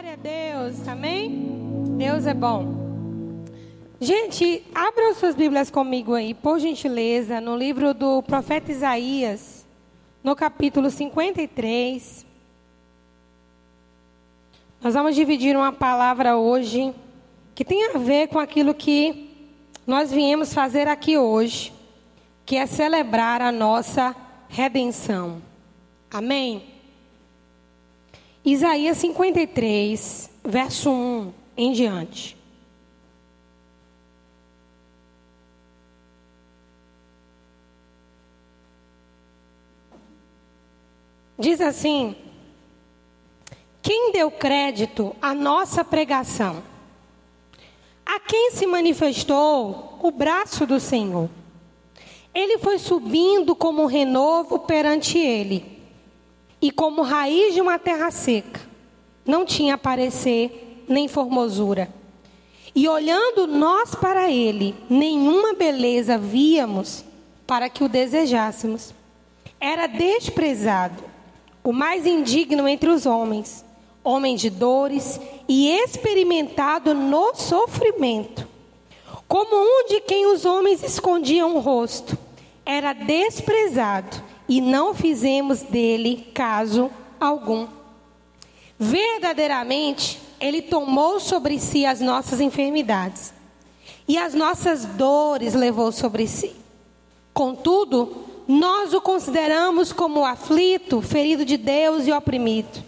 Glória a Deus, amém? Deus é bom. Gente, abram suas Bíblias comigo aí, por gentileza, no livro do profeta Isaías, no capítulo 53. Nós vamos dividir uma palavra hoje que tem a ver com aquilo que nós viemos fazer aqui hoje, que é celebrar a nossa redenção. Amém? Isaías 53, verso 1 em diante. Diz assim: Quem deu crédito à nossa pregação? A quem se manifestou o braço do Senhor? Ele foi subindo como um renovo perante ele e como raiz de uma terra seca. Não tinha parecer nem formosura. E olhando nós para ele, nenhuma beleza víamos para que o desejássemos. Era desprezado, o mais indigno entre os homens, homem de dores e experimentado no sofrimento. Como um de quem os homens escondiam o rosto, era desprezado e não fizemos dele caso algum. Verdadeiramente, ele tomou sobre si as nossas enfermidades e as nossas dores levou sobre si. Contudo, nós o consideramos como aflito, ferido de Deus e oprimido.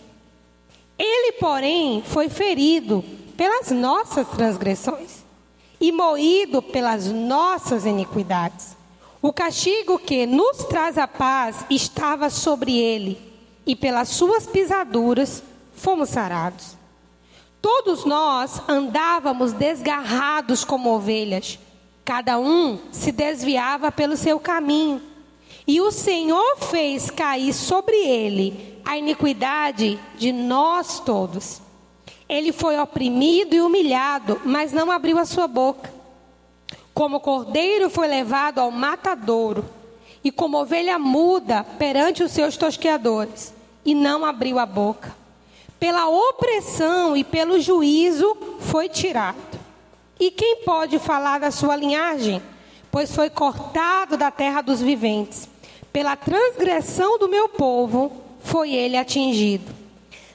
Ele, porém, foi ferido pelas nossas transgressões e moído pelas nossas iniquidades. O castigo que nos traz a paz estava sobre ele, e pelas suas pisaduras fomos sarados. Todos nós andávamos desgarrados como ovelhas, cada um se desviava pelo seu caminho, e o Senhor fez cair sobre ele a iniquidade de nós todos. Ele foi oprimido e humilhado, mas não abriu a sua boca. Como cordeiro foi levado ao matadouro, e como ovelha muda perante os seus tosqueadores, e não abriu a boca. Pela opressão e pelo juízo foi tirado. E quem pode falar da sua linhagem? Pois foi cortado da terra dos viventes. Pela transgressão do meu povo foi ele atingido.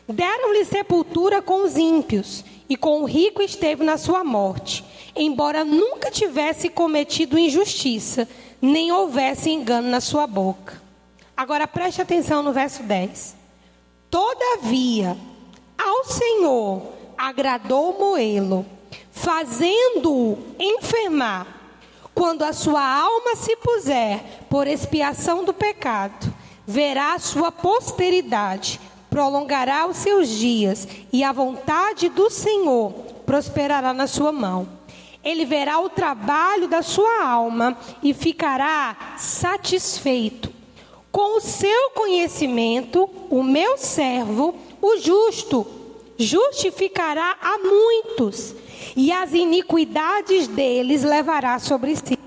Deram-lhe sepultura com os ímpios, e com o rico esteve na sua morte embora nunca tivesse cometido injustiça, nem houvesse engano na sua boca. Agora preste atenção no verso 10. Todavia, ao Senhor agradou moê-lo, fazendo-o enfermar. Quando a sua alma se puser por expiação do pecado, verá sua posteridade, prolongará os seus dias, e a vontade do Senhor prosperará na sua mão ele verá o trabalho da sua alma e ficará satisfeito. Com o seu conhecimento, o meu servo, o justo, justificará a muitos, e as iniquidades deles levará sobre si.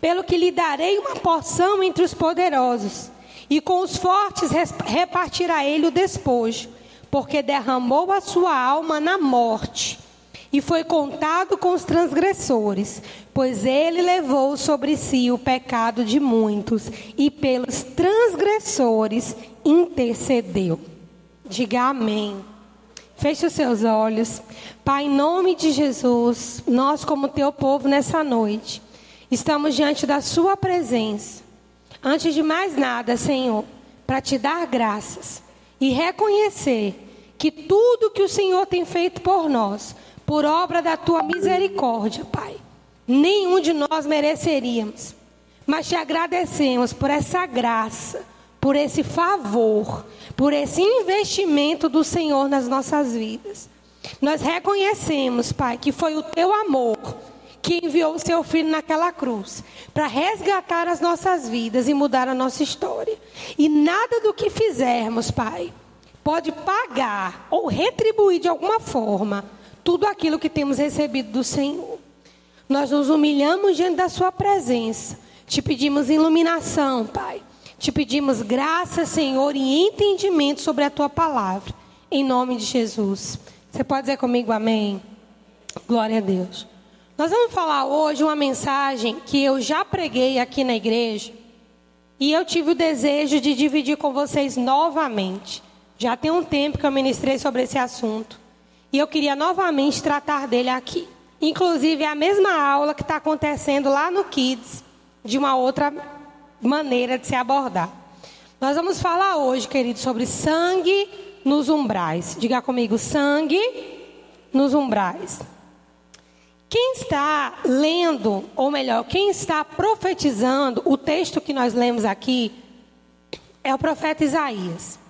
Pelo que lhe darei uma porção entre os poderosos, e com os fortes repartirá ele o despojo, porque derramou a sua alma na morte e foi contado com os transgressores, pois ele levou sobre si o pecado de muitos e pelos transgressores intercedeu. Diga amém. Feche os seus olhos. Pai, em nome de Jesus, nós, como teu povo nessa noite, estamos diante da Sua presença. Antes de mais nada, Senhor, para te dar graças e reconhecer que tudo que o Senhor tem feito por nós por obra da tua misericórdia, Pai. Nenhum de nós mereceríamos, mas te agradecemos por essa graça, por esse favor, por esse investimento do Senhor nas nossas vidas. Nós reconhecemos, Pai, que foi o teu amor que enviou o seu filho naquela cruz para resgatar as nossas vidas e mudar a nossa história. E nada do que fizermos, Pai, pode pagar ou retribuir de alguma forma tudo aquilo que temos recebido do Senhor. Nós nos humilhamos diante da Sua presença. Te pedimos iluminação, Pai. Te pedimos graça, Senhor, e entendimento sobre a Tua palavra. em nome de Jesus. Você pode dizer comigo amém? Glória a Deus. Nós vamos falar hoje uma mensagem que eu já preguei aqui na igreja e eu tive o desejo de dividir com vocês novamente. Já tem um tempo que eu ministrei sobre esse assunto e eu queria novamente tratar dele aqui. Inclusive, é a mesma aula que está acontecendo lá no Kids, de uma outra maneira de se abordar. Nós vamos falar hoje, querido, sobre sangue nos umbrais. Diga comigo, sangue nos umbrais. Quem está lendo, ou melhor, quem está profetizando o texto que nós lemos aqui é o profeta Isaías.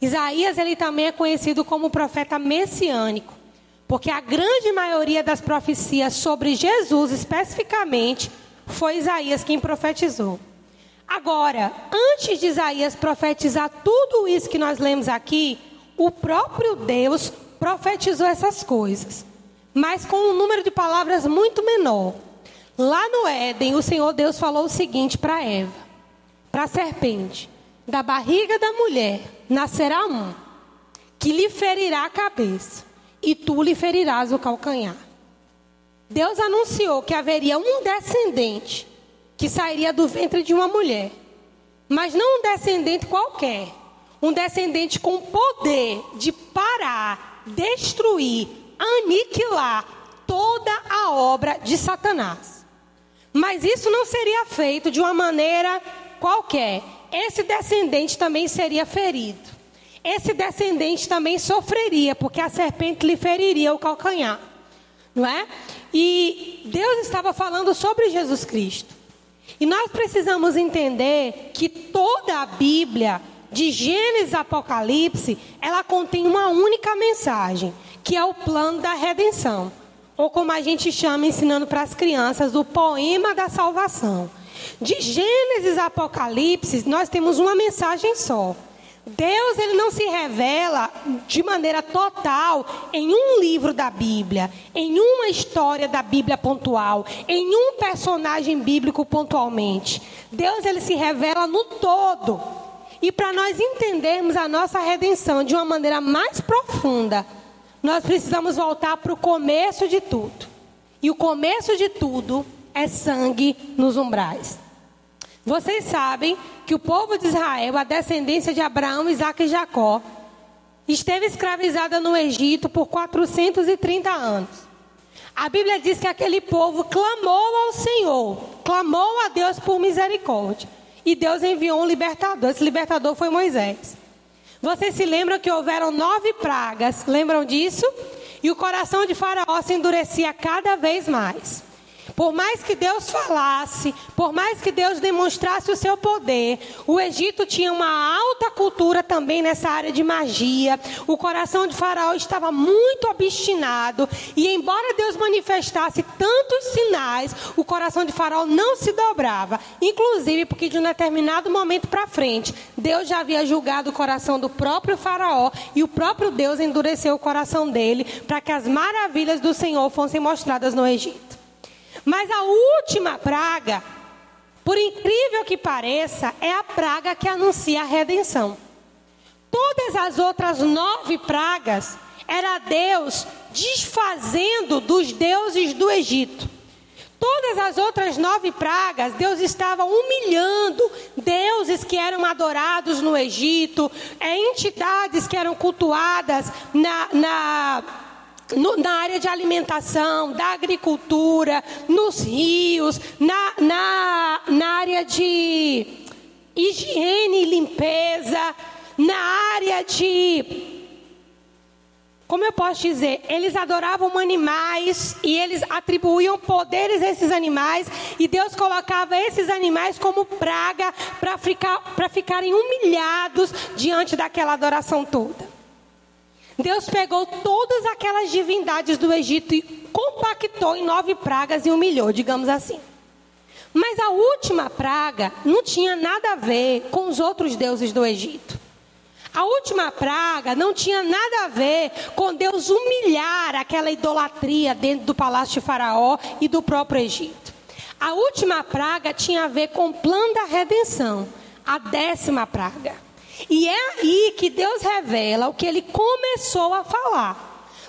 Isaías ele também é conhecido como profeta messiânico, porque a grande maioria das profecias sobre Jesus especificamente foi Isaías quem profetizou. Agora, antes de Isaías profetizar tudo isso que nós lemos aqui, o próprio Deus profetizou essas coisas mas com um número de palavras muito menor. Lá no Éden, o Senhor Deus falou o seguinte para Eva, para a serpente: Da barriga da mulher nascerá um, que lhe ferirá a cabeça, e tu lhe ferirás o calcanhar. Deus anunciou que haveria um descendente que sairia do ventre de uma mulher, mas não um descendente qualquer, um descendente com poder de parar, destruir, aniquilar toda a obra de Satanás. Mas isso não seria feito de uma maneira qualquer. Esse descendente também seria ferido. Esse descendente também sofreria, porque a serpente lhe feriria o calcanhar. Não é? E Deus estava falando sobre Jesus Cristo. E nós precisamos entender que toda a Bíblia, de Gênesis a Apocalipse, ela contém uma única mensagem que é o plano da redenção. Ou como a gente chama ensinando para as crianças, o poema da salvação. De Gênesis a Apocalipse, nós temos uma mensagem só. Deus ele não se revela de maneira total em um livro da Bíblia, em uma história da Bíblia pontual, em um personagem bíblico pontualmente. Deus ele se revela no todo. E para nós entendermos a nossa redenção de uma maneira mais profunda, nós precisamos voltar para o começo de tudo. E o começo de tudo é sangue nos umbrais. Vocês sabem que o povo de Israel, a descendência de Abraão, Isaac e Jacó, esteve escravizada no Egito por 430 anos. A Bíblia diz que aquele povo clamou ao Senhor, clamou a Deus por misericórdia. E Deus enviou um libertador. Esse libertador foi Moisés. Vocês se lembram que houveram nove pragas, lembram disso? E o coração de Faraó se endurecia cada vez mais. Por mais que Deus falasse, por mais que Deus demonstrasse o seu poder, o Egito tinha uma alta cultura também nessa área de magia. O coração de Faraó estava muito obstinado. E embora Deus manifestasse tantos sinais, o coração de Faraó não se dobrava. Inclusive porque de um determinado momento para frente, Deus já havia julgado o coração do próprio Faraó e o próprio Deus endureceu o coração dele para que as maravilhas do Senhor fossem mostradas no Egito. Mas a última praga, por incrível que pareça, é a praga que anuncia a redenção. Todas as outras nove pragas era Deus desfazendo dos deuses do Egito. Todas as outras nove pragas, Deus estava humilhando deuses que eram adorados no Egito, é, entidades que eram cultuadas na, na no, na área de alimentação, da agricultura, nos rios, na, na, na área de higiene e limpeza, na área de. Como eu posso dizer? Eles adoravam animais e eles atribuíam poderes a esses animais, e Deus colocava esses animais como praga para ficar, ficarem humilhados diante daquela adoração toda. Deus pegou todas aquelas divindades do Egito e compactou em nove pragas e humilhou, digamos assim. Mas a última praga não tinha nada a ver com os outros deuses do Egito. A última praga não tinha nada a ver com Deus humilhar aquela idolatria dentro do palácio de Faraó e do próprio Egito. A última praga tinha a ver com o plano da redenção, a décima praga. E é aí que Deus revela o que ele começou a falar.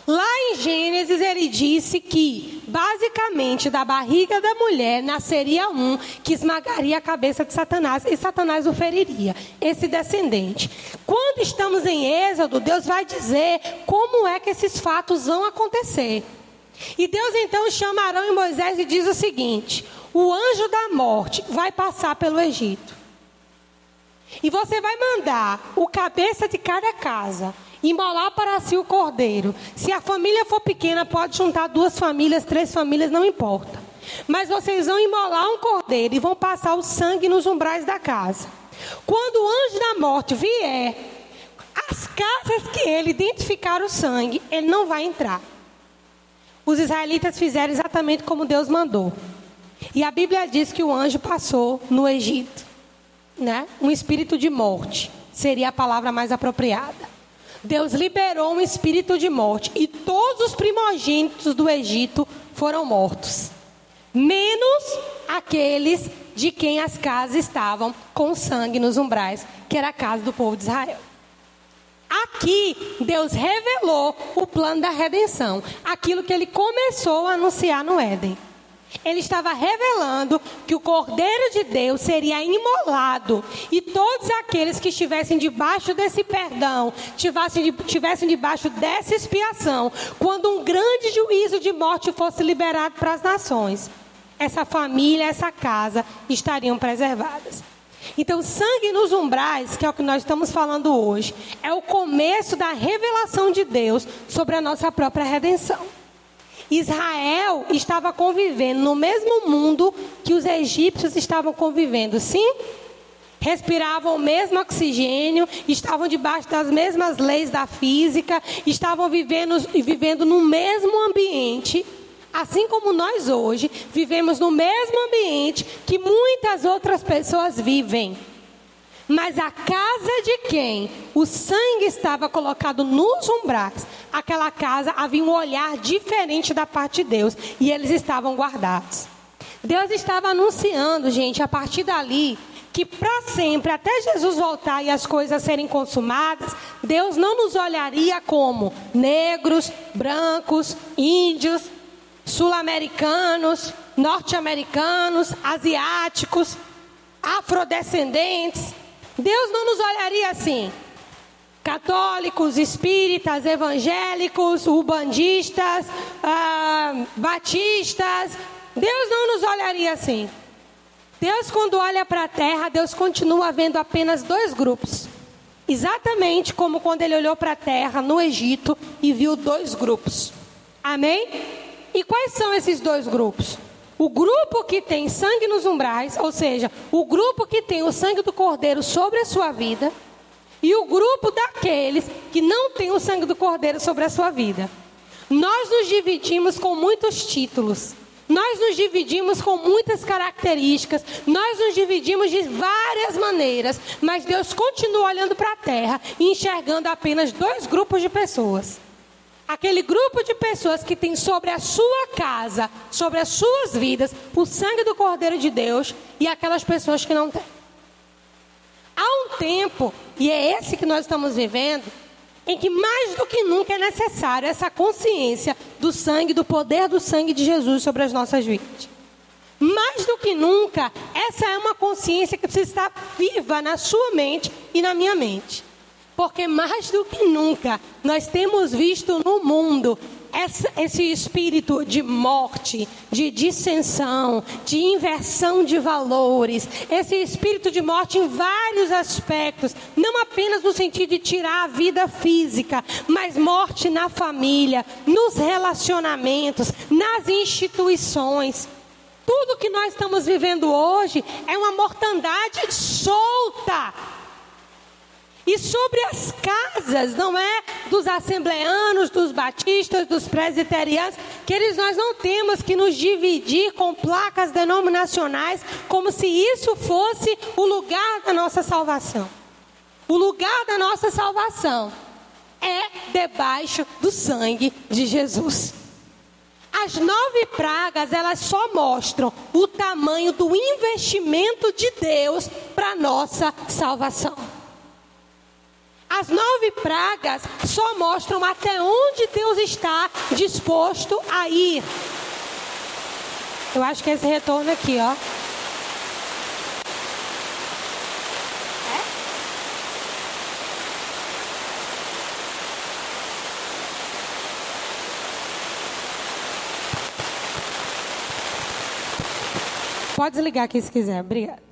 Lá em Gênesis ele disse que, basicamente, da barriga da mulher nasceria um que esmagaria a cabeça de Satanás e Satanás o feriria, esse descendente. Quando estamos em Êxodo, Deus vai dizer como é que esses fatos vão acontecer. E Deus então chama Arão e Moisés e diz o seguinte: o anjo da morte vai passar pelo Egito. E você vai mandar o cabeça de cada casa Imolar para si o cordeiro. Se a família for pequena, pode juntar duas famílias, três famílias, não importa. Mas vocês vão imolar um cordeiro e vão passar o sangue nos umbrais da casa. Quando o anjo da morte vier, as casas que ele identificar o sangue, ele não vai entrar. Os israelitas fizeram exatamente como Deus mandou. E a Bíblia diz que o anjo passou no Egito, né? Um espírito de morte seria a palavra mais apropriada. Deus liberou um espírito de morte e todos os primogênitos do Egito foram mortos, menos aqueles de quem as casas estavam com sangue nos umbrais, que era a casa do povo de Israel. Aqui, Deus revelou o plano da redenção, aquilo que ele começou a anunciar no Éden. Ele estava revelando que o Cordeiro de Deus seria imolado e todos aqueles que estivessem debaixo desse perdão, tivessem, tivessem debaixo dessa expiação, quando um grande juízo de morte fosse liberado para as nações, essa família, essa casa estariam preservadas. Então, sangue nos umbrais, que é o que nós estamos falando hoje, é o começo da revelação de Deus sobre a nossa própria redenção. Israel estava convivendo no mesmo mundo que os egípcios estavam convivendo, sim? Respiravam o mesmo oxigênio, estavam debaixo das mesmas leis da física, estavam vivendo, vivendo no mesmo ambiente, assim como nós hoje vivemos no mesmo ambiente que muitas outras pessoas vivem. Mas a casa de quem o sangue estava colocado nos umbrais, aquela casa havia um olhar diferente da parte de Deus e eles estavam guardados. Deus estava anunciando, gente, a partir dali, que para sempre, até Jesus voltar e as coisas serem consumadas, Deus não nos olharia como negros, brancos, índios, sul-americanos, norte-americanos, asiáticos, afrodescendentes. Deus não nos olharia assim. Católicos, espíritas, evangélicos, ubandistas, ah, batistas. Deus não nos olharia assim. Deus, quando olha para a terra, Deus continua vendo apenas dois grupos. Exatamente como quando ele olhou para a terra no Egito e viu dois grupos. Amém? E quais são esses dois grupos? O grupo que tem sangue nos umbrais, ou seja, o grupo que tem o sangue do cordeiro sobre a sua vida, e o grupo daqueles que não tem o sangue do cordeiro sobre a sua vida. Nós nos dividimos com muitos títulos. Nós nos dividimos com muitas características, nós nos dividimos de várias maneiras, mas Deus continua olhando para a terra e enxergando apenas dois grupos de pessoas aquele grupo de pessoas que tem sobre a sua casa, sobre as suas vidas, o sangue do Cordeiro de Deus e aquelas pessoas que não têm. Há um tempo, e é esse que nós estamos vivendo, em que mais do que nunca é necessário essa consciência do sangue, do poder do sangue de Jesus sobre as nossas vidas. Mais do que nunca, essa é uma consciência que precisa estar viva na sua mente e na minha mente. Porque mais do que nunca nós temos visto no mundo esse espírito de morte, de dissensão, de inversão de valores, esse espírito de morte em vários aspectos, não apenas no sentido de tirar a vida física, mas morte na família, nos relacionamentos, nas instituições. Tudo que nós estamos vivendo hoje é uma mortandade solta e sobre as casas, não é? Dos assembleanos, dos batistas, dos presbiterianos, que eles nós não temos que nos dividir com placas denominacionais, como se isso fosse o lugar da nossa salvação. O lugar da nossa salvação é debaixo do sangue de Jesus. As nove pragas, elas só mostram o tamanho do investimento de Deus para nossa salvação. As nove pragas só mostram até onde Deus está disposto a ir. Eu acho que é esse retorno aqui, ó. Pode desligar aqui se quiser. Obrigada.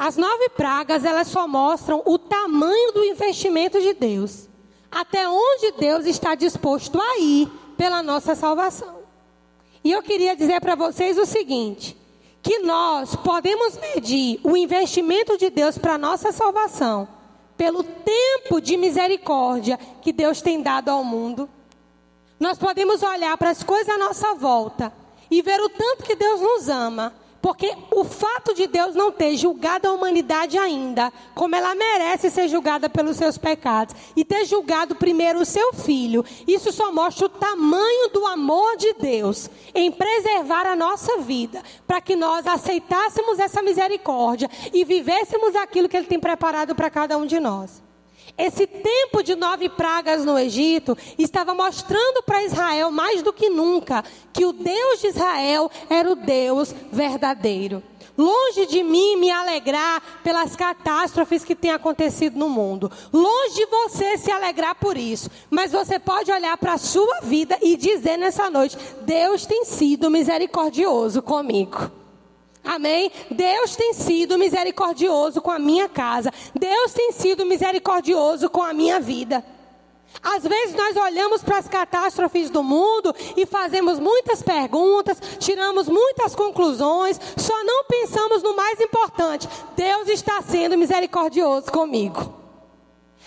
As nove pragas, elas só mostram o tamanho do investimento de Deus. Até onde Deus está disposto a ir pela nossa salvação. E eu queria dizer para vocês o seguinte: que nós podemos medir o investimento de Deus para a nossa salvação pelo tempo de misericórdia que Deus tem dado ao mundo. Nós podemos olhar para as coisas à nossa volta e ver o tanto que Deus nos ama. Porque o fato de Deus não ter julgado a humanidade ainda, como ela merece ser julgada pelos seus pecados, e ter julgado primeiro o seu filho, isso só mostra o tamanho do amor de Deus em preservar a nossa vida, para que nós aceitássemos essa misericórdia e vivêssemos aquilo que Ele tem preparado para cada um de nós. Esse tempo de nove pragas no Egito estava mostrando para Israel mais do que nunca que o Deus de Israel era o Deus verdadeiro. Longe de mim me alegrar pelas catástrofes que têm acontecido no mundo. Longe de você se alegrar por isso. Mas você pode olhar para a sua vida e dizer nessa noite: Deus tem sido misericordioso comigo. Amém? Deus tem sido misericordioso com a minha casa. Deus tem sido misericordioso com a minha vida. Às vezes nós olhamos para as catástrofes do mundo e fazemos muitas perguntas, tiramos muitas conclusões, só não pensamos no mais importante: Deus está sendo misericordioso comigo.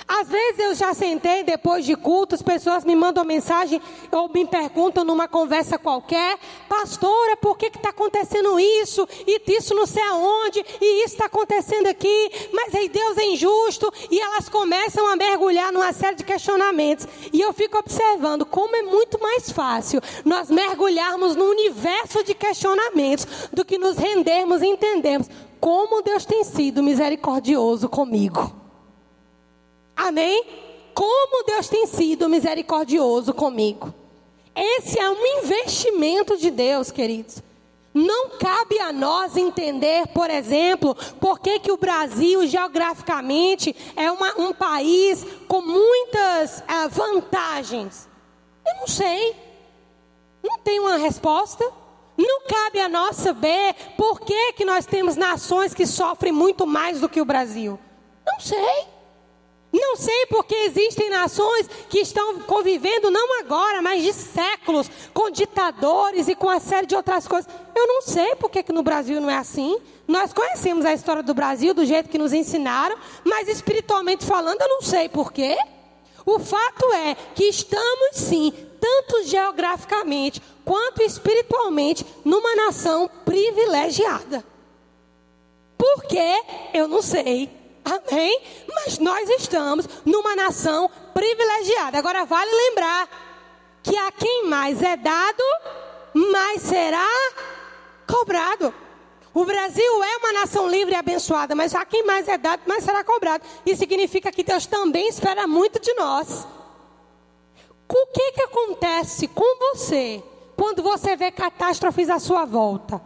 Às vezes eu já sentei depois de cultos, pessoas me mandam mensagem ou me perguntam numa conversa qualquer, pastora, por que está acontecendo isso? E isso não sei aonde, e isso está acontecendo aqui, mas aí Deus é injusto, e elas começam a mergulhar numa série de questionamentos. E eu fico observando como é muito mais fácil nós mergulharmos no universo de questionamentos do que nos rendermos e entendermos como Deus tem sido misericordioso comigo. Amém? Como Deus tem sido misericordioso comigo. Esse é um investimento de Deus, queridos. Não cabe a nós entender, por exemplo, por que, que o Brasil, geograficamente, é uma, um país com muitas uh, vantagens. Eu não sei. Não tem uma resposta. Não cabe a nós saber por que, que nós temos nações que sofrem muito mais do que o Brasil. Não sei. Não sei porque existem nações que estão convivendo não agora, mas de séculos, com ditadores e com uma série de outras coisas. Eu não sei porque que no Brasil não é assim. Nós conhecemos a história do Brasil do jeito que nos ensinaram, mas espiritualmente falando, eu não sei porquê. O fato é que estamos sim, tanto geograficamente quanto espiritualmente, numa nação privilegiada. Por quê? Eu não sei. Amém? Mas nós estamos numa nação privilegiada. Agora vale lembrar que a quem mais é dado, mais será cobrado. O Brasil é uma nação livre e abençoada, mas a quem mais é dado, mais será cobrado. Isso significa que Deus também espera muito de nós. O que, que acontece com você quando você vê catástrofes à sua volta?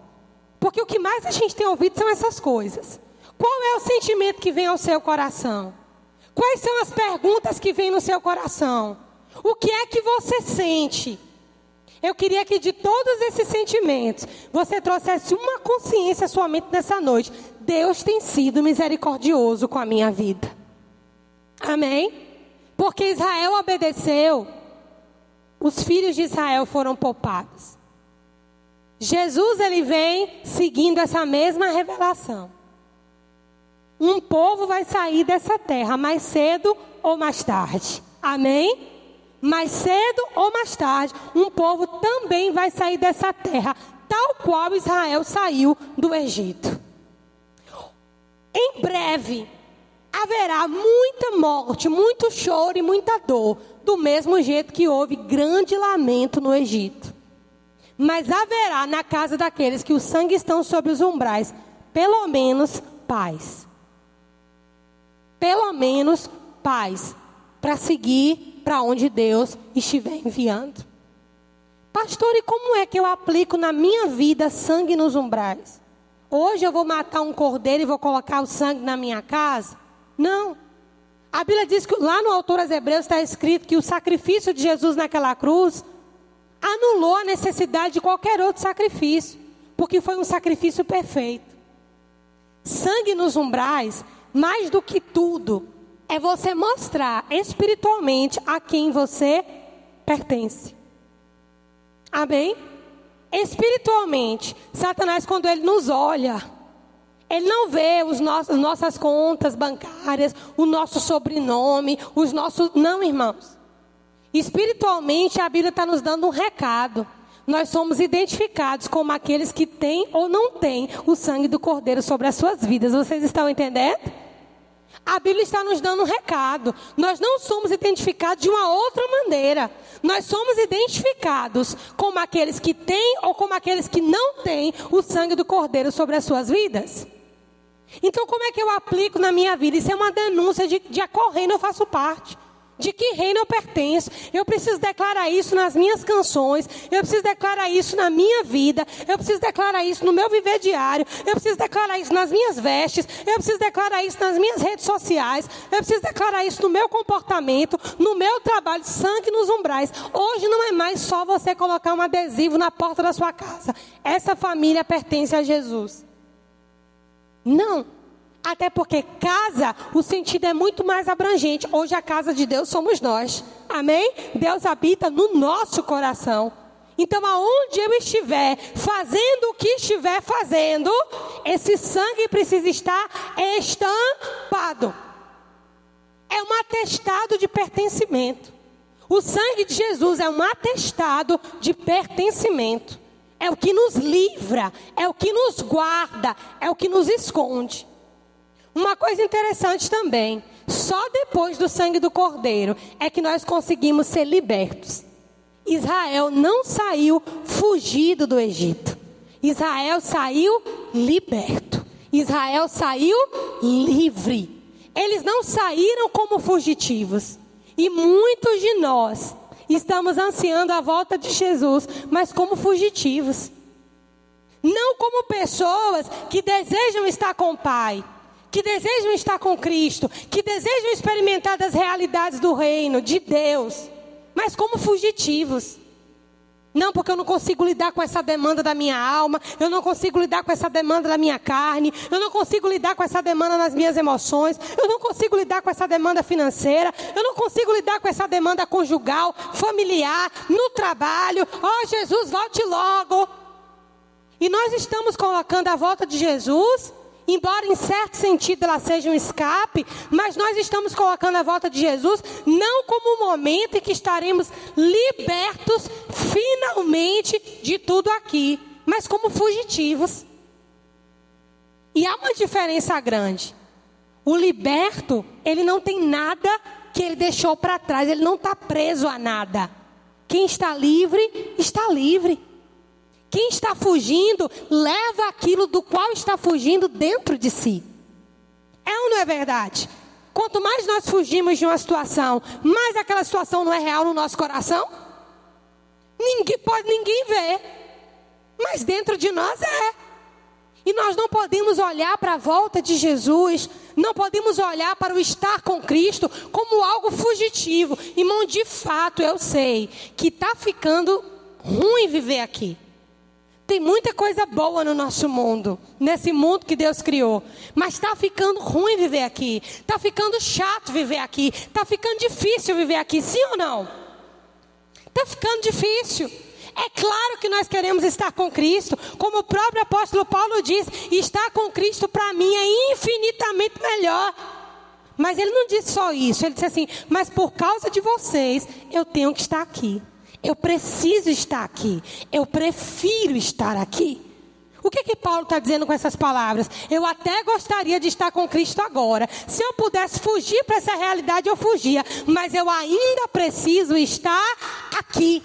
Porque o que mais a gente tem ouvido são essas coisas. Qual é o sentimento que vem ao seu coração? Quais são as perguntas que vêm no seu coração? O que é que você sente? Eu queria que de todos esses sentimentos, você trouxesse uma consciência à sua mente nessa noite. Deus tem sido misericordioso com a minha vida. Amém? Porque Israel obedeceu, os filhos de Israel foram poupados. Jesus ele vem seguindo essa mesma revelação. Um povo vai sair dessa terra mais cedo ou mais tarde. Amém? Mais cedo ou mais tarde, um povo também vai sair dessa terra, tal qual Israel saiu do Egito. Em breve, haverá muita morte, muito choro e muita dor, do mesmo jeito que houve grande lamento no Egito. Mas haverá na casa daqueles que o sangue estão sobre os umbrais, pelo menos paz. Pelo menos paz para seguir para onde Deus estiver enviando. Pastor, e como é que eu aplico na minha vida sangue nos umbrais? Hoje eu vou matar um cordeiro e vou colocar o sangue na minha casa? Não. A Bíblia diz que lá no autor aos Hebreus está escrito que o sacrifício de Jesus naquela cruz anulou a necessidade de qualquer outro sacrifício, porque foi um sacrifício perfeito. Sangue nos umbrais, mais do que tudo, é você mostrar espiritualmente a quem você pertence. Amém? Espiritualmente, Satanás, quando ele nos olha, ele não vê os nossos, as nossas contas bancárias, o nosso sobrenome, os nossos. Não, irmãos. Espiritualmente, a Bíblia está nos dando um recado. Nós somos identificados como aqueles que têm ou não têm o sangue do Cordeiro sobre as suas vidas. Vocês estão entendendo? A Bíblia está nos dando um recado. Nós não somos identificados de uma outra maneira. Nós somos identificados como aqueles que têm ou como aqueles que não têm o sangue do Cordeiro sobre as suas vidas. Então, como é que eu aplico na minha vida? Isso é uma denúncia de, de a reino eu faço parte. De que reino eu pertenço? Eu preciso declarar isso nas minhas canções. Eu preciso declarar isso na minha vida. Eu preciso declarar isso no meu viver diário. Eu preciso declarar isso nas minhas vestes. Eu preciso declarar isso nas minhas redes sociais. Eu preciso declarar isso no meu comportamento, no meu trabalho, sangue nos umbrais. Hoje não é mais só você colocar um adesivo na porta da sua casa. Essa família pertence a Jesus. Não. Até porque casa, o sentido é muito mais abrangente. Hoje a casa de Deus somos nós. Amém? Deus habita no nosso coração. Então, aonde eu estiver fazendo o que estiver fazendo, esse sangue precisa estar estampado. É um atestado de pertencimento. O sangue de Jesus é um atestado de pertencimento. É o que nos livra, é o que nos guarda, é o que nos esconde. Uma coisa interessante também, só depois do sangue do cordeiro é que nós conseguimos ser libertos. Israel não saiu fugido do Egito. Israel saiu liberto. Israel saiu livre. Eles não saíram como fugitivos. E muitos de nós estamos ansiando a volta de Jesus, mas como fugitivos. Não como pessoas que desejam estar com o Pai que desejam estar com Cristo, que desejam experimentar das realidades do reino, de Deus, mas como fugitivos. Não, porque eu não consigo lidar com essa demanda da minha alma, eu não consigo lidar com essa demanda da minha carne, eu não consigo lidar com essa demanda nas minhas emoções, eu não consigo lidar com essa demanda financeira, eu não consigo lidar com essa demanda conjugal, familiar, no trabalho. Oh, Jesus, volte logo. E nós estamos colocando a volta de Jesus embora em certo sentido ela seja um escape, mas nós estamos colocando a volta de Jesus não como um momento em que estaremos libertos finalmente de tudo aqui, mas como fugitivos. E há uma diferença grande. O liberto, ele não tem nada que ele deixou para trás, ele não está preso a nada. Quem está livre, está livre. Quem está fugindo, leva aquilo do qual está fugindo dentro de si. É ou não é verdade? Quanto mais nós fugimos de uma situação, mais aquela situação não é real no nosso coração. Ninguém pode ninguém ver, mas dentro de nós é. E nós não podemos olhar para a volta de Jesus, não podemos olhar para o estar com Cristo como algo fugitivo. Irmão, de fato eu sei que está ficando ruim viver aqui. Tem muita coisa boa no nosso mundo, nesse mundo que Deus criou. Mas está ficando ruim viver aqui. Está ficando chato viver aqui. Está ficando difícil viver aqui, sim ou não? Está ficando difícil. É claro que nós queremos estar com Cristo. Como o próprio apóstolo Paulo diz: estar com Cristo para mim é infinitamente melhor. Mas ele não disse só isso. Ele disse assim: mas por causa de vocês, eu tenho que estar aqui. Eu preciso estar aqui. Eu prefiro estar aqui. O que que Paulo está dizendo com essas palavras? Eu até gostaria de estar com Cristo agora. Se eu pudesse fugir para essa realidade, eu fugia. Mas eu ainda preciso estar aqui.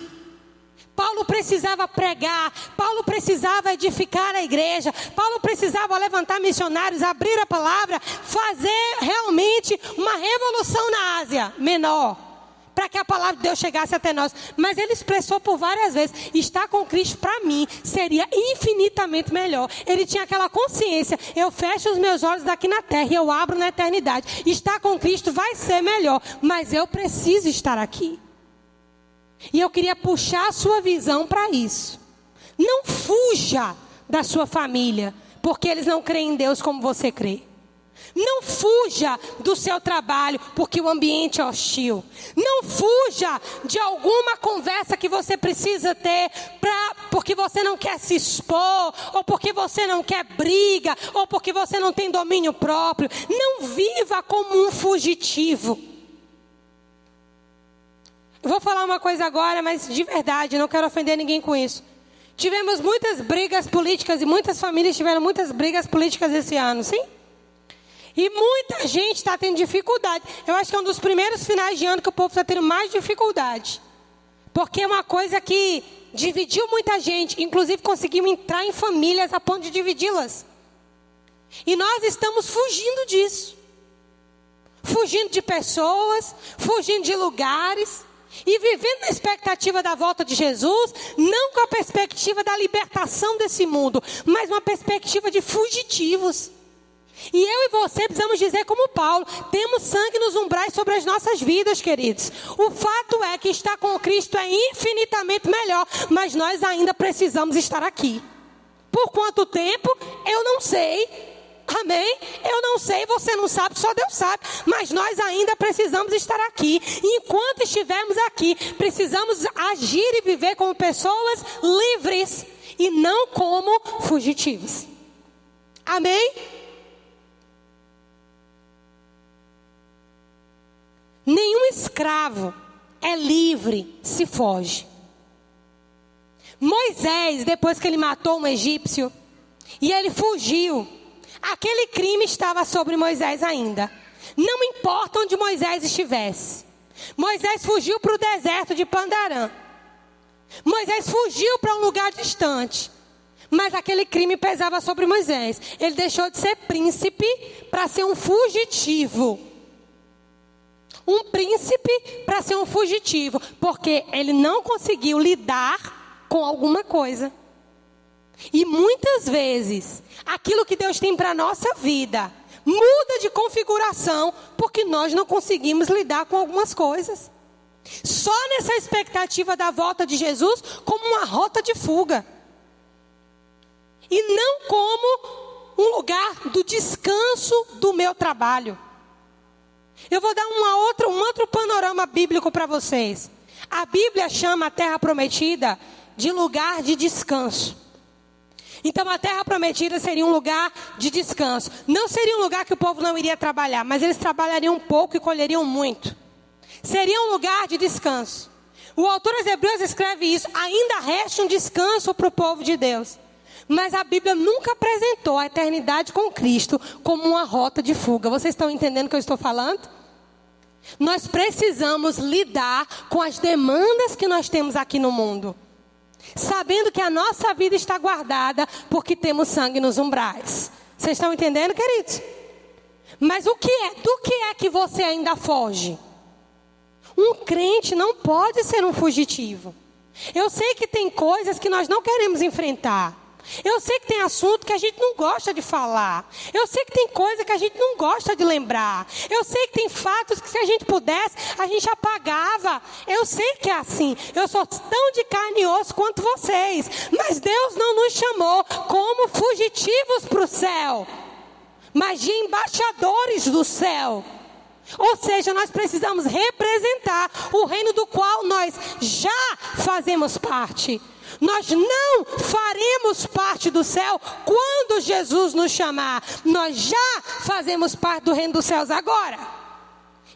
Paulo precisava pregar, Paulo precisava edificar a igreja, Paulo precisava levantar missionários, abrir a palavra, fazer realmente uma revolução na Ásia Menor para que a palavra de Deus chegasse até nós. Mas ele expressou por várias vezes: estar com Cristo para mim seria infinitamente melhor. Ele tinha aquela consciência: eu fecho os meus olhos daqui na terra e eu abro na eternidade. Estar com Cristo vai ser melhor, mas eu preciso estar aqui. E eu queria puxar a sua visão para isso. Não fuja da sua família, porque eles não creem em Deus como você crê. Não fuja do seu trabalho porque o ambiente é hostil. Não fuja de alguma conversa que você precisa ter pra, porque você não quer se expor, ou porque você não quer briga, ou porque você não tem domínio próprio. Não viva como um fugitivo. vou falar uma coisa agora, mas de verdade, não quero ofender ninguém com isso. Tivemos muitas brigas políticas e muitas famílias tiveram muitas brigas políticas esse ano, sim? E muita gente está tendo dificuldade. Eu acho que é um dos primeiros finais de ano que o povo está tendo mais dificuldade. Porque é uma coisa que dividiu muita gente. Inclusive conseguimos entrar em famílias a ponto de dividi-las. E nós estamos fugindo disso. Fugindo de pessoas, fugindo de lugares. E vivendo na expectativa da volta de Jesus, não com a perspectiva da libertação desse mundo, mas uma perspectiva de fugitivos. E eu e você precisamos dizer como Paulo, temos sangue nos umbrais sobre as nossas vidas, queridos. O fato é que estar com Cristo é infinitamente melhor, mas nós ainda precisamos estar aqui. Por quanto tempo? Eu não sei. Amém? Eu não sei, você não sabe, só Deus sabe. Mas nós ainda precisamos estar aqui. E enquanto estivermos aqui, precisamos agir e viver como pessoas livres e não como fugitivos. Amém? Nenhum escravo é livre se foge. Moisés, depois que ele matou um egípcio e ele fugiu, aquele crime estava sobre Moisés ainda. Não importa onde Moisés estivesse. Moisés fugiu para o deserto de Pandarã. Moisés fugiu para um lugar distante. Mas aquele crime pesava sobre Moisés. Ele deixou de ser príncipe para ser um fugitivo um príncipe para ser um fugitivo, porque ele não conseguiu lidar com alguma coisa. E muitas vezes, aquilo que Deus tem para a nossa vida muda de configuração porque nós não conseguimos lidar com algumas coisas. Só nessa expectativa da volta de Jesus como uma rota de fuga. E não como um lugar do descanso do meu trabalho. Eu vou dar uma outra, um outro panorama bíblico para vocês. A Bíblia chama a terra prometida de lugar de descanso. Então a terra prometida seria um lugar de descanso. Não seria um lugar que o povo não iria trabalhar, mas eles trabalhariam pouco e colheriam muito. Seria um lugar de descanso. O autor aos Hebreus escreve isso. Ainda resta um descanso para o povo de Deus. Mas a Bíblia nunca apresentou a eternidade com Cristo como uma rota de fuga. Vocês estão entendendo o que eu estou falando? Nós precisamos lidar com as demandas que nós temos aqui no mundo. Sabendo que a nossa vida está guardada porque temos sangue nos umbrais. Vocês estão entendendo, queridos? Mas o que é? Do que é que você ainda foge? Um crente não pode ser um fugitivo. Eu sei que tem coisas que nós não queremos enfrentar. Eu sei que tem assunto que a gente não gosta de falar. Eu sei que tem coisa que a gente não gosta de lembrar. Eu sei que tem fatos que se a gente pudesse, a gente apagava. Eu sei que é assim. Eu sou tão de carne e osso quanto vocês. Mas Deus não nos chamou como fugitivos para o céu, mas de embaixadores do céu. Ou seja, nós precisamos representar o reino do qual nós já fazemos parte. Nós não faremos parte do céu quando Jesus nos chamar. Nós já fazemos parte do reino dos céus agora.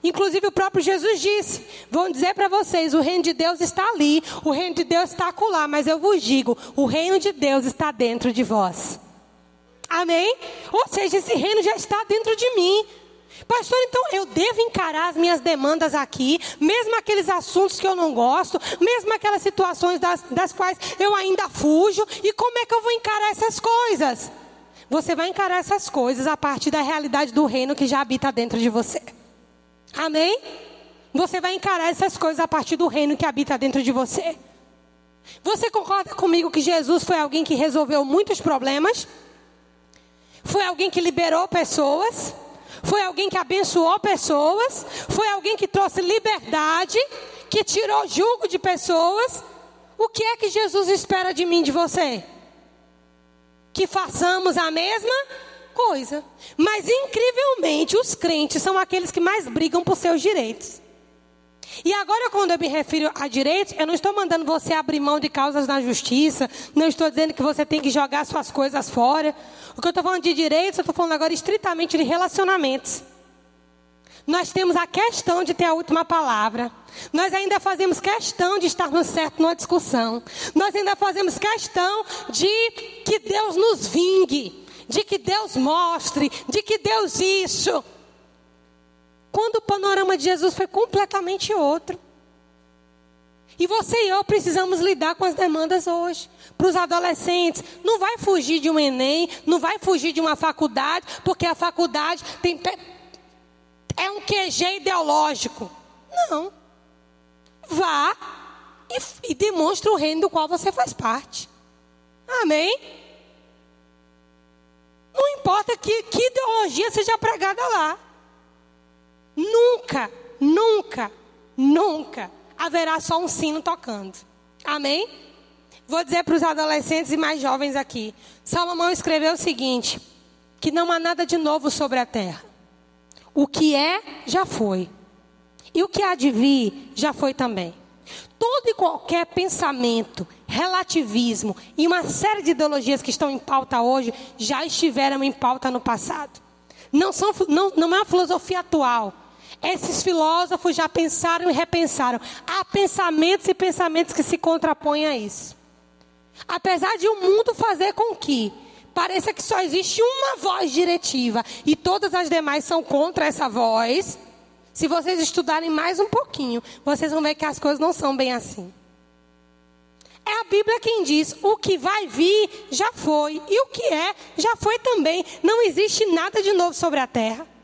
Inclusive o próprio Jesus disse: Vão dizer para vocês, o reino de Deus está ali, o reino de Deus está acolá, mas eu vos digo, o reino de Deus está dentro de vós. Amém? Ou seja, esse reino já está dentro de mim. Pastor, então eu devo encarar as minhas demandas aqui, mesmo aqueles assuntos que eu não gosto, mesmo aquelas situações das, das quais eu ainda fujo, e como é que eu vou encarar essas coisas? Você vai encarar essas coisas a partir da realidade do reino que já habita dentro de você. Amém? Você vai encarar essas coisas a partir do reino que habita dentro de você. Você concorda comigo que Jesus foi alguém que resolveu muitos problemas? Foi alguém que liberou pessoas? Foi alguém que abençoou pessoas? Foi alguém que trouxe liberdade? Que tirou julgo de pessoas? O que é que Jesus espera de mim, de você? Que façamos a mesma coisa. Mas incrivelmente, os crentes são aqueles que mais brigam por seus direitos. E agora, quando eu me refiro a direitos, eu não estou mandando você abrir mão de causas na justiça, não estou dizendo que você tem que jogar suas coisas fora. O que eu estou falando de direitos, eu estou falando agora estritamente de relacionamentos. Nós temos a questão de ter a última palavra. Nós ainda fazemos questão de estarmos certos numa discussão. Nós ainda fazemos questão de que Deus nos vingue, de que Deus mostre, de que Deus isso. Quando o panorama de Jesus foi completamente outro. E você e eu precisamos lidar com as demandas hoje. Para os adolescentes, não vai fugir de um Enem, não vai fugir de uma faculdade, porque a faculdade tem, é um QG ideológico. Não. Vá e, e demonstre o reino do qual você faz parte. Amém? Não importa que, que ideologia seja pregada lá. Nunca, nunca, nunca haverá só um sino tocando. Amém? Vou dizer para os adolescentes e mais jovens aqui. Salomão escreveu o seguinte: que não há nada de novo sobre a terra. O que é, já foi. E o que há de vir, já foi também. Todo e qualquer pensamento, relativismo e uma série de ideologias que estão em pauta hoje já estiveram em pauta no passado. Não, são, não, não é uma filosofia atual esses filósofos já pensaram e repensaram. Há pensamentos e pensamentos que se contrapõem a isso. Apesar de o mundo fazer com que pareça que só existe uma voz diretiva e todas as demais são contra essa voz, se vocês estudarem mais um pouquinho, vocês vão ver que as coisas não são bem assim. É a Bíblia quem diz: o que vai vir já foi, e o que é já foi também. Não existe nada de novo sobre a terra.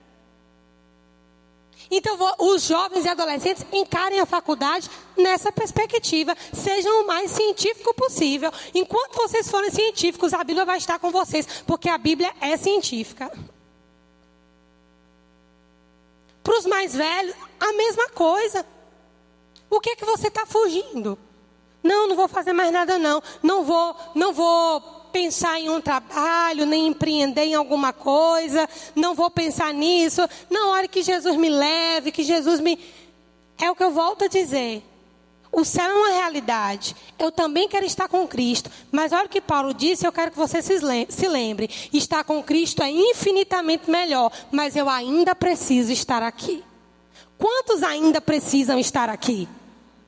Então, os jovens e adolescentes encarem a faculdade nessa perspectiva. Sejam o mais científico possível. Enquanto vocês forem científicos, a Bíblia vai estar com vocês, porque a Bíblia é científica. Para os mais velhos, a mesma coisa. O que é que você está fugindo? Não, não vou fazer mais nada não. Não vou, não vou pensar em um trabalho, nem empreender em alguma coisa, não vou pensar nisso. Na hora que Jesus me leve, que Jesus me. É o que eu volto a dizer. O céu é uma realidade. Eu também quero estar com Cristo. Mas olha o que Paulo disse, eu quero que você se lembre. Estar com Cristo é infinitamente melhor. Mas eu ainda preciso estar aqui. Quantos ainda precisam estar aqui?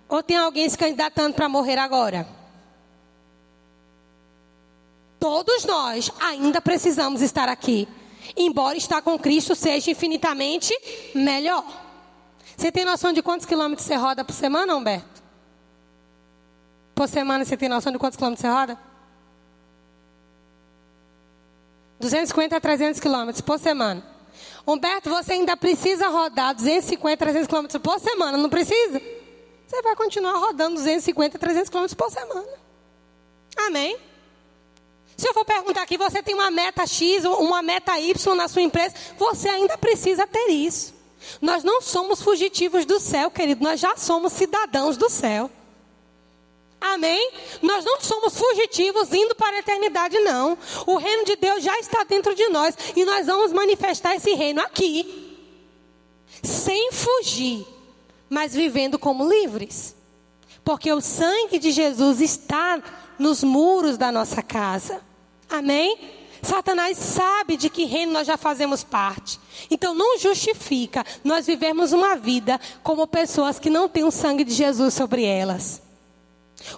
Ou tem alguém se candidatando para morrer agora? Todos nós ainda precisamos estar aqui. Embora estar com Cristo seja infinitamente melhor. Você tem noção de quantos quilômetros você roda por semana, Humberto? Por semana você tem noção de quantos quilômetros você roda? 250 a 300 quilômetros por semana. Humberto, você ainda precisa rodar 250 a 300 quilômetros por semana, não precisa? Você vai continuar rodando 250 a 300 quilômetros por semana. Amém? Se eu for perguntar aqui, você tem uma meta X, uma meta Y na sua empresa, você ainda precisa ter isso. Nós não somos fugitivos do céu, querido, nós já somos cidadãos do céu. Amém? Nós não somos fugitivos indo para a eternidade, não. O reino de Deus já está dentro de nós e nós vamos manifestar esse reino aqui, sem fugir, mas vivendo como livres, porque o sangue de Jesus está nos muros da nossa casa. Amém? Satanás sabe de que reino nós já fazemos parte. Então não justifica nós vivermos uma vida como pessoas que não têm o sangue de Jesus sobre elas.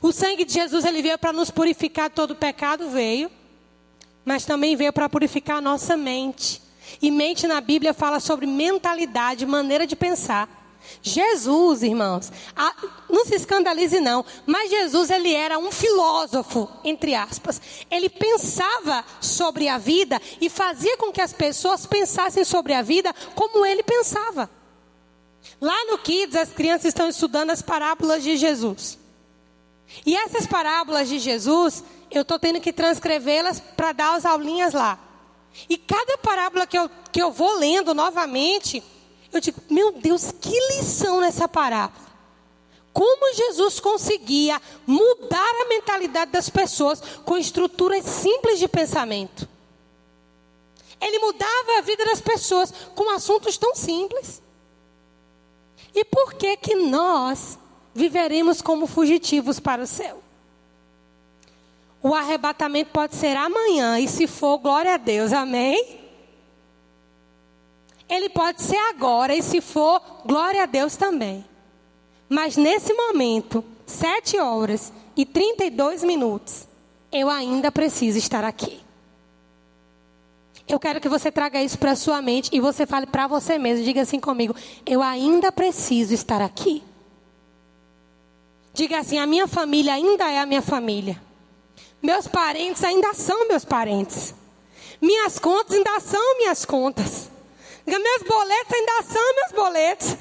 O sangue de Jesus ele veio para nos purificar todo pecado, veio, mas também veio para purificar a nossa mente. E mente na Bíblia fala sobre mentalidade, maneira de pensar. Jesus, irmãos, a, não se escandalize não, mas Jesus ele era um filósofo, entre aspas. Ele pensava sobre a vida e fazia com que as pessoas pensassem sobre a vida como ele pensava. Lá no Kids, as crianças estão estudando as parábolas de Jesus. E essas parábolas de Jesus, eu estou tendo que transcrevê-las para dar as aulinhas lá. E cada parábola que eu, que eu vou lendo novamente, eu digo, meu Deus, que lição nessa parábola. Como Jesus conseguia mudar a mentalidade das pessoas com estruturas simples de pensamento. Ele mudava a vida das pessoas com assuntos tão simples. E por que que nós viveremos como fugitivos para o céu? O arrebatamento pode ser amanhã, e se for, glória a Deus, amém? Ele pode ser agora, e se for, glória a Deus também. Mas nesse momento, 7 horas e 32 minutos, eu ainda preciso estar aqui. Eu quero que você traga isso para a sua mente e você fale para você mesmo, diga assim comigo: eu ainda preciso estar aqui. Diga assim: a minha família ainda é a minha família. Meus parentes ainda são meus parentes. Minhas contas ainda são minhas contas. Meus boletos ainda são meus boletos.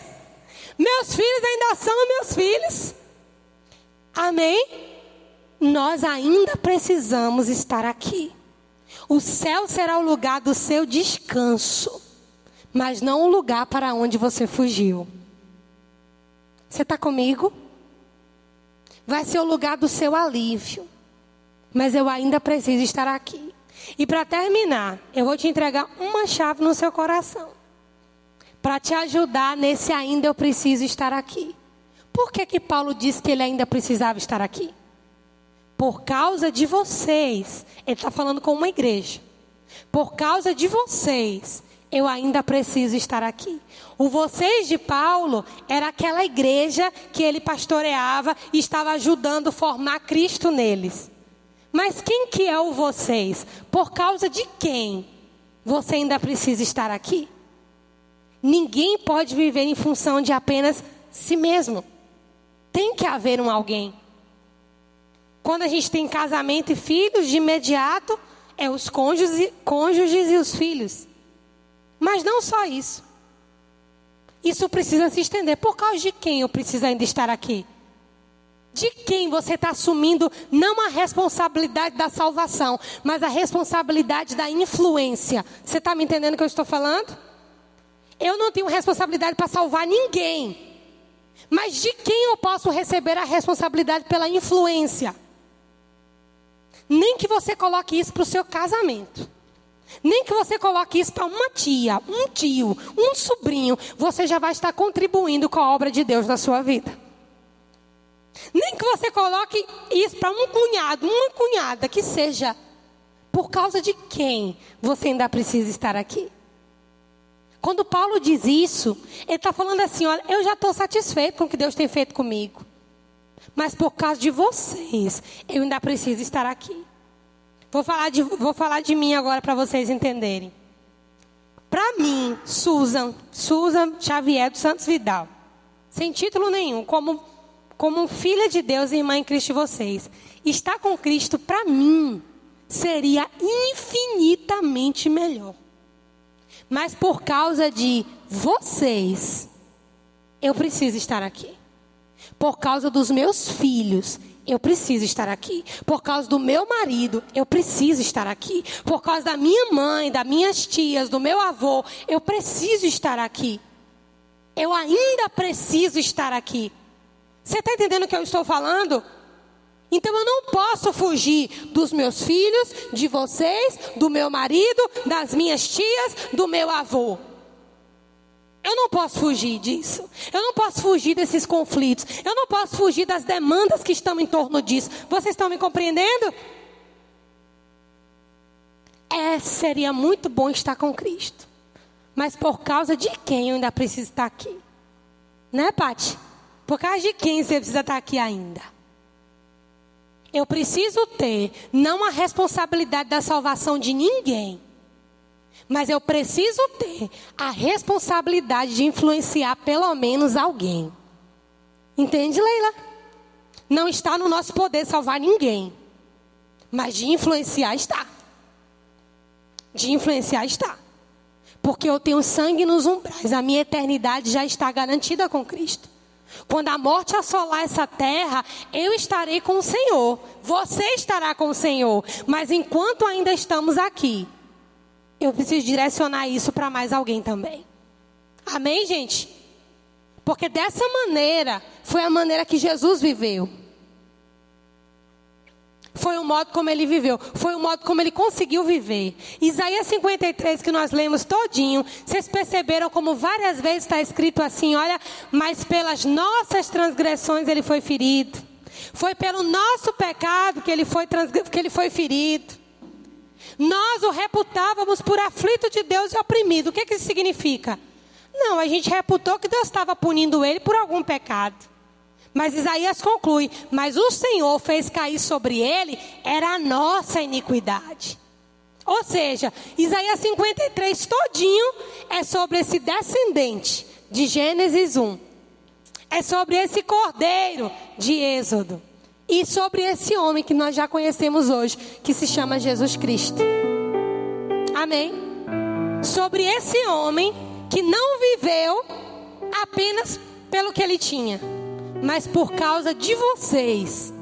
Meus filhos ainda são meus filhos. Amém? Nós ainda precisamos estar aqui. O céu será o lugar do seu descanso, mas não o lugar para onde você fugiu. Você está comigo? Vai ser o lugar do seu alívio, mas eu ainda preciso estar aqui. E para terminar, eu vou te entregar uma chave no seu coração. Para te ajudar nesse ainda eu preciso estar aqui. Por que que Paulo disse que ele ainda precisava estar aqui? Por causa de vocês. Ele está falando com uma igreja. Por causa de vocês, eu ainda preciso estar aqui. O vocês de Paulo era aquela igreja que ele pastoreava e estava ajudando a formar Cristo neles. Mas quem que é o vocês? Por causa de quem você ainda precisa estar aqui? Ninguém pode viver em função de apenas si mesmo. Tem que haver um alguém. Quando a gente tem casamento e filhos, de imediato é os cônjuges, cônjuges e os filhos. Mas não só isso. Isso precisa se estender. Por causa de quem eu preciso ainda estar aqui? De quem você está assumindo não a responsabilidade da salvação, mas a responsabilidade da influência. Você está me entendendo o que eu estou falando? Eu não tenho responsabilidade para salvar ninguém. Mas de quem eu posso receber a responsabilidade pela influência? Nem que você coloque isso para o seu casamento. Nem que você coloque isso para uma tia, um tio, um sobrinho. Você já vai estar contribuindo com a obra de Deus na sua vida. Nem que você coloque isso para um cunhado, uma cunhada, que seja. Por causa de quem você ainda precisa estar aqui? Quando Paulo diz isso, ele está falando assim: olha, eu já estou satisfeito com o que Deus tem feito comigo. Mas por causa de vocês, eu ainda preciso estar aqui. Vou falar de, vou falar de mim agora para vocês entenderem. Para mim, Susan, Susan Xavier dos Santos Vidal, sem título nenhum, como como filha de Deus e irmã em Cristo de vocês, estar com Cristo para mim seria infinitamente melhor. Mas por causa de vocês, eu preciso estar aqui. Por causa dos meus filhos, eu preciso estar aqui. Por causa do meu marido, eu preciso estar aqui. Por causa da minha mãe, das minhas tias, do meu avô, eu preciso estar aqui. Eu ainda preciso estar aqui. Você está entendendo o que eu estou falando? Então eu não posso fugir dos meus filhos, de vocês, do meu marido, das minhas tias, do meu avô. Eu não posso fugir disso. Eu não posso fugir desses conflitos. Eu não posso fugir das demandas que estão em torno disso. Vocês estão me compreendendo? É, seria muito bom estar com Cristo. Mas por causa de quem eu ainda preciso estar aqui? Né, Pati? Por causa de quem você precisa estar aqui ainda? Eu preciso ter não a responsabilidade da salvação de ninguém, Mas eu preciso ter a responsabilidade de influenciar pelo menos alguém. Entende, Leila? Não está no nosso poder salvar ninguém. Mas de influenciar está. De influenciar está. Porque eu tenho sangue nos umbrais. A minha eternidade já está garantida com Cristo. Quando a morte assolar essa terra, eu estarei com o Senhor. Você estará com o Senhor. Mas enquanto ainda estamos aqui, eu preciso direcionar isso para mais alguém também. Amém, gente? Porque dessa maneira foi a maneira que Jesus viveu. Foi o modo como ele viveu, foi o modo como ele conseguiu viver. Isaías 53 que nós lemos todinho, vocês perceberam como várias vezes está escrito assim, olha, mas pelas nossas transgressões ele foi ferido. Foi pelo nosso pecado que ele foi, que ele foi ferido. Nós o reputávamos por aflito de Deus e oprimido. O que, que isso significa? Não, a gente reputou que Deus estava punindo ele por algum pecado. Mas Isaías conclui: Mas o Senhor fez cair sobre ele, era a nossa iniquidade. Ou seja, Isaías 53 todinho é sobre esse descendente de Gênesis 1. É sobre esse cordeiro de Êxodo. E sobre esse homem que nós já conhecemos hoje, que se chama Jesus Cristo. Amém? Sobre esse homem que não viveu apenas pelo que ele tinha mas por causa de vocês,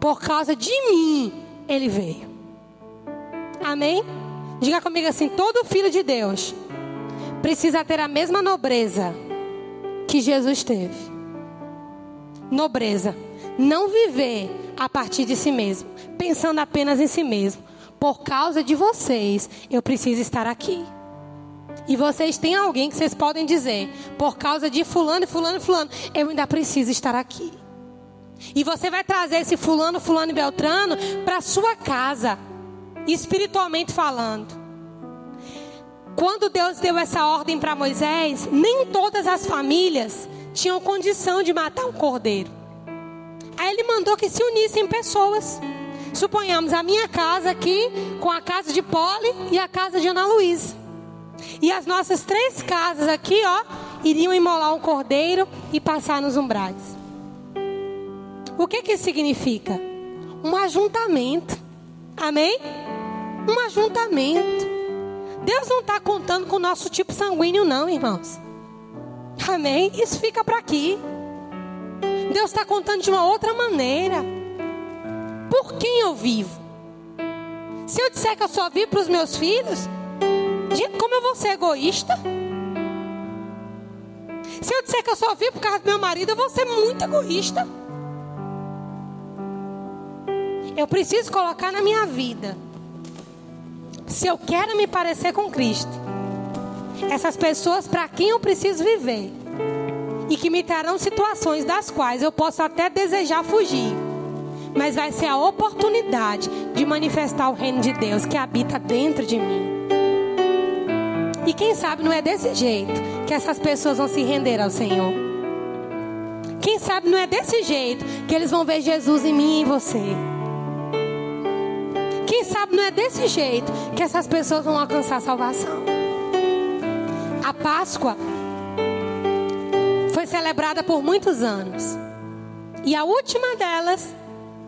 por causa de mim, ele veio. Amém? Diga comigo assim: todo filho de Deus precisa ter a mesma nobreza que Jesus teve. Nobreza. Não viver a partir de si mesmo, pensando apenas em si mesmo. Por causa de vocês, eu preciso estar aqui. E vocês têm alguém que vocês podem dizer, por causa de fulano, fulano, fulano, eu ainda preciso estar aqui. E você vai trazer esse fulano, fulano e beltrano para sua casa, espiritualmente falando. Quando Deus deu essa ordem para Moisés, nem todas as famílias tinham condição de matar um cordeiro. Aí ele mandou que se unissem pessoas. Suponhamos a minha casa aqui com a casa de Pole e a casa de Ana Luísa. E as nossas três casas aqui, ó, iriam imolar um cordeiro e passar nos umbrais. O que que isso significa? Um ajuntamento. Amém? Um ajuntamento. Deus não está contando com o nosso tipo sanguíneo, não, irmãos. Amém? Isso fica para aqui. Deus está contando de uma outra maneira. Por quem eu vivo? Se eu disser que eu só vivo para os meus filhos, Gente, como eu vou ser egoísta? Se eu disser que eu só vivo por causa do meu marido, eu vou ser muito egoísta. Eu preciso colocar na minha vida. Se eu quero me parecer com Cristo, essas pessoas para quem eu preciso viver e que me trarão situações das quais eu posso até desejar fugir, mas vai ser a oportunidade de manifestar o reino de Deus que habita dentro de mim. E quem sabe não é desse jeito que essas pessoas vão se render ao Senhor. Quem sabe não é desse jeito que eles vão ver Jesus em mim e em você. Quem sabe não é desse jeito que essas pessoas vão alcançar a salvação. A Páscoa foi celebrada por muitos anos. E a última delas,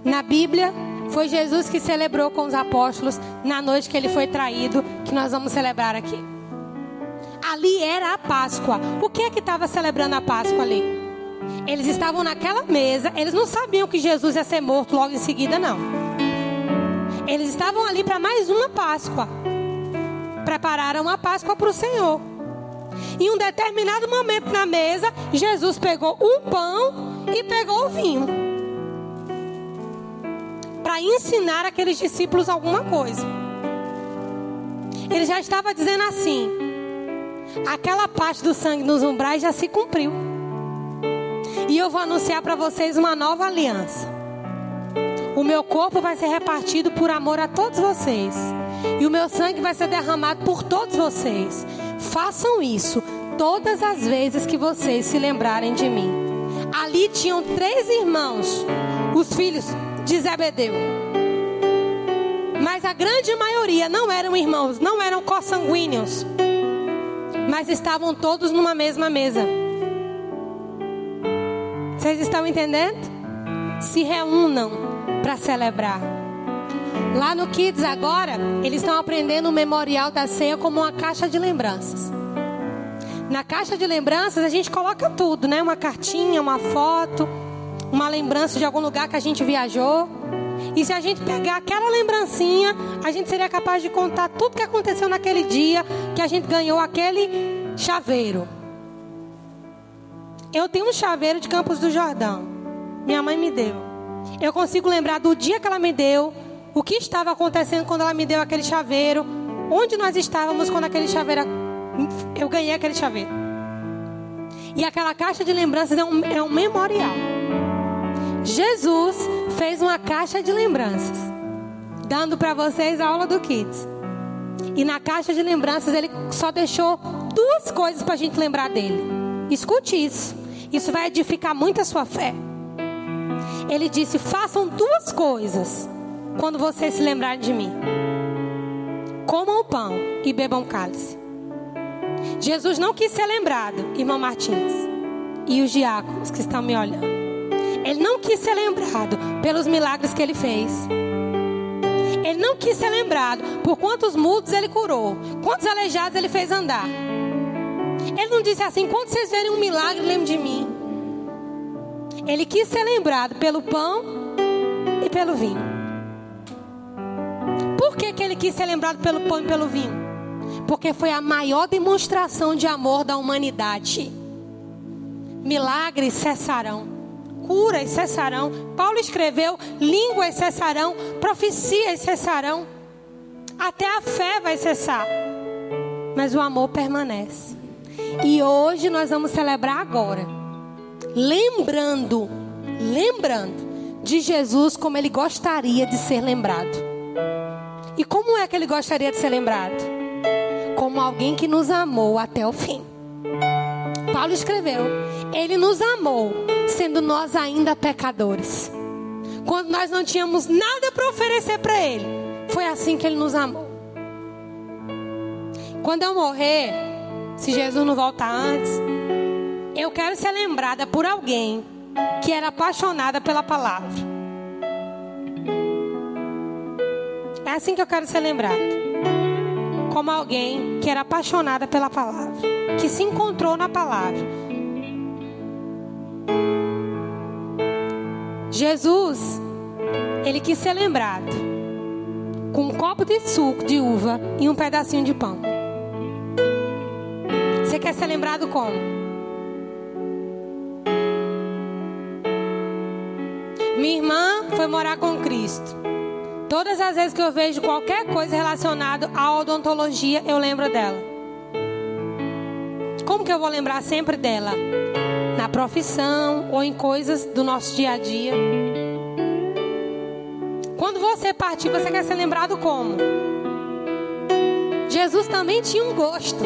na Bíblia, foi Jesus que celebrou com os apóstolos na noite que ele foi traído, que nós vamos celebrar aqui. Ali era a Páscoa. O que é que estava celebrando a Páscoa ali? Eles estavam naquela mesa, eles não sabiam que Jesus ia ser morto logo em seguida, não. Eles estavam ali para mais uma Páscoa. Prepararam a Páscoa para o Senhor. Em um determinado momento na mesa, Jesus pegou um pão e pegou o vinho. Para ensinar aqueles discípulos alguma coisa. Ele já estava dizendo assim: aquela parte do sangue nos umbrais já se cumpriu. E eu vou anunciar para vocês uma nova aliança. O meu corpo vai ser repartido por amor a todos vocês. E o meu sangue vai ser derramado por todos vocês. Façam isso todas as vezes que vocês se lembrarem de mim. Ali tinham três irmãos, os filhos de Zebedeu. Mas a grande maioria não eram irmãos, não eram consanguíneos. Mas estavam todos numa mesma mesa. Vocês estão entendendo? Se reúnam para celebrar. Lá no Kids agora, eles estão aprendendo o memorial da ceia como uma caixa de lembranças. Na caixa de lembranças a gente coloca tudo, né? Uma cartinha, uma foto, uma lembrança de algum lugar que a gente viajou. E se a gente pegar aquela lembrancinha, a gente seria capaz de contar tudo que aconteceu naquele dia que a gente ganhou aquele chaveiro. Eu tenho um chaveiro de Campos do Jordão. Minha mãe me deu. Eu consigo lembrar do dia que ela me deu, o que estava acontecendo quando ela me deu aquele chaveiro, onde nós estávamos quando aquele chaveiro eu ganhei aquele chaveiro. E aquela caixa de lembranças é um, é um memorial. Jesus fez uma caixa de lembranças, dando para vocês a aula do Kids. E na caixa de lembranças ele só deixou duas coisas para a gente lembrar dele. Escute isso. Isso vai edificar muito a sua fé. Ele disse: façam duas coisas quando vocês se lembrarem de mim: comam o pão e bebam cálice. Jesus não quis ser lembrado, irmão Martins, e os diáconos que estão me olhando. Ele não quis ser lembrado pelos milagres que ele fez. Ele não quis ser lembrado por quantos mudos ele curou, quantos aleijados ele fez andar. Ele não disse assim: quando vocês verem um milagre, lembrem de mim. Ele quis ser lembrado pelo pão e pelo vinho. Por que, que ele quis ser lembrado pelo pão e pelo vinho? Porque foi a maior demonstração de amor da humanidade. Milagres cessarão, curas cessarão. Paulo escreveu: línguas cessarão, profecias cessarão. Até a fé vai cessar. Mas o amor permanece. E hoje nós vamos celebrar agora. Lembrando, lembrando de Jesus como ele gostaria de ser lembrado. E como é que ele gostaria de ser lembrado? como alguém que nos amou até o fim. Paulo escreveu: Ele nos amou, sendo nós ainda pecadores. Quando nós não tínhamos nada para oferecer para Ele, foi assim que Ele nos amou. Quando eu morrer, se Jesus não voltar antes, eu quero ser lembrada por alguém que era apaixonada pela palavra. É assim que eu quero ser lembrada como alguém que era apaixonada pela palavra, que se encontrou na palavra. Jesus, ele quis ser lembrado com um copo de suco de uva e um pedacinho de pão. Você quer ser lembrado como? Minha irmã foi morar com Cristo. Todas as vezes que eu vejo qualquer coisa relacionada à odontologia, eu lembro dela. Como que eu vou lembrar sempre dela? Na profissão ou em coisas do nosso dia a dia. Quando você partir, você quer ser lembrado como? Jesus também tinha um gosto.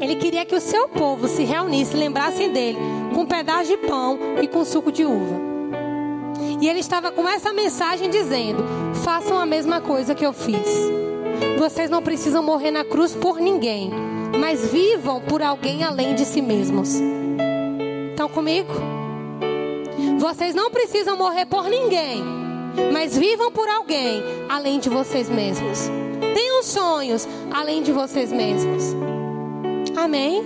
Ele queria que o seu povo se reunisse, lembrassem dele, com um pedaço de pão e com suco de uva. E ele estava com essa mensagem dizendo: façam a mesma coisa que eu fiz. Vocês não precisam morrer na cruz por ninguém, mas vivam por alguém além de si mesmos. Estão comigo? Vocês não precisam morrer por ninguém, mas vivam por alguém além de vocês mesmos. Tenham sonhos além de vocês mesmos. Amém?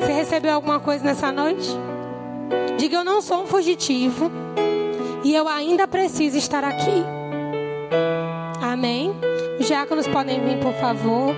Você recebeu alguma coisa nessa noite? Diga: Eu não sou um fugitivo. E eu ainda preciso estar aqui. Amém? Os diáconos podem vir, por favor.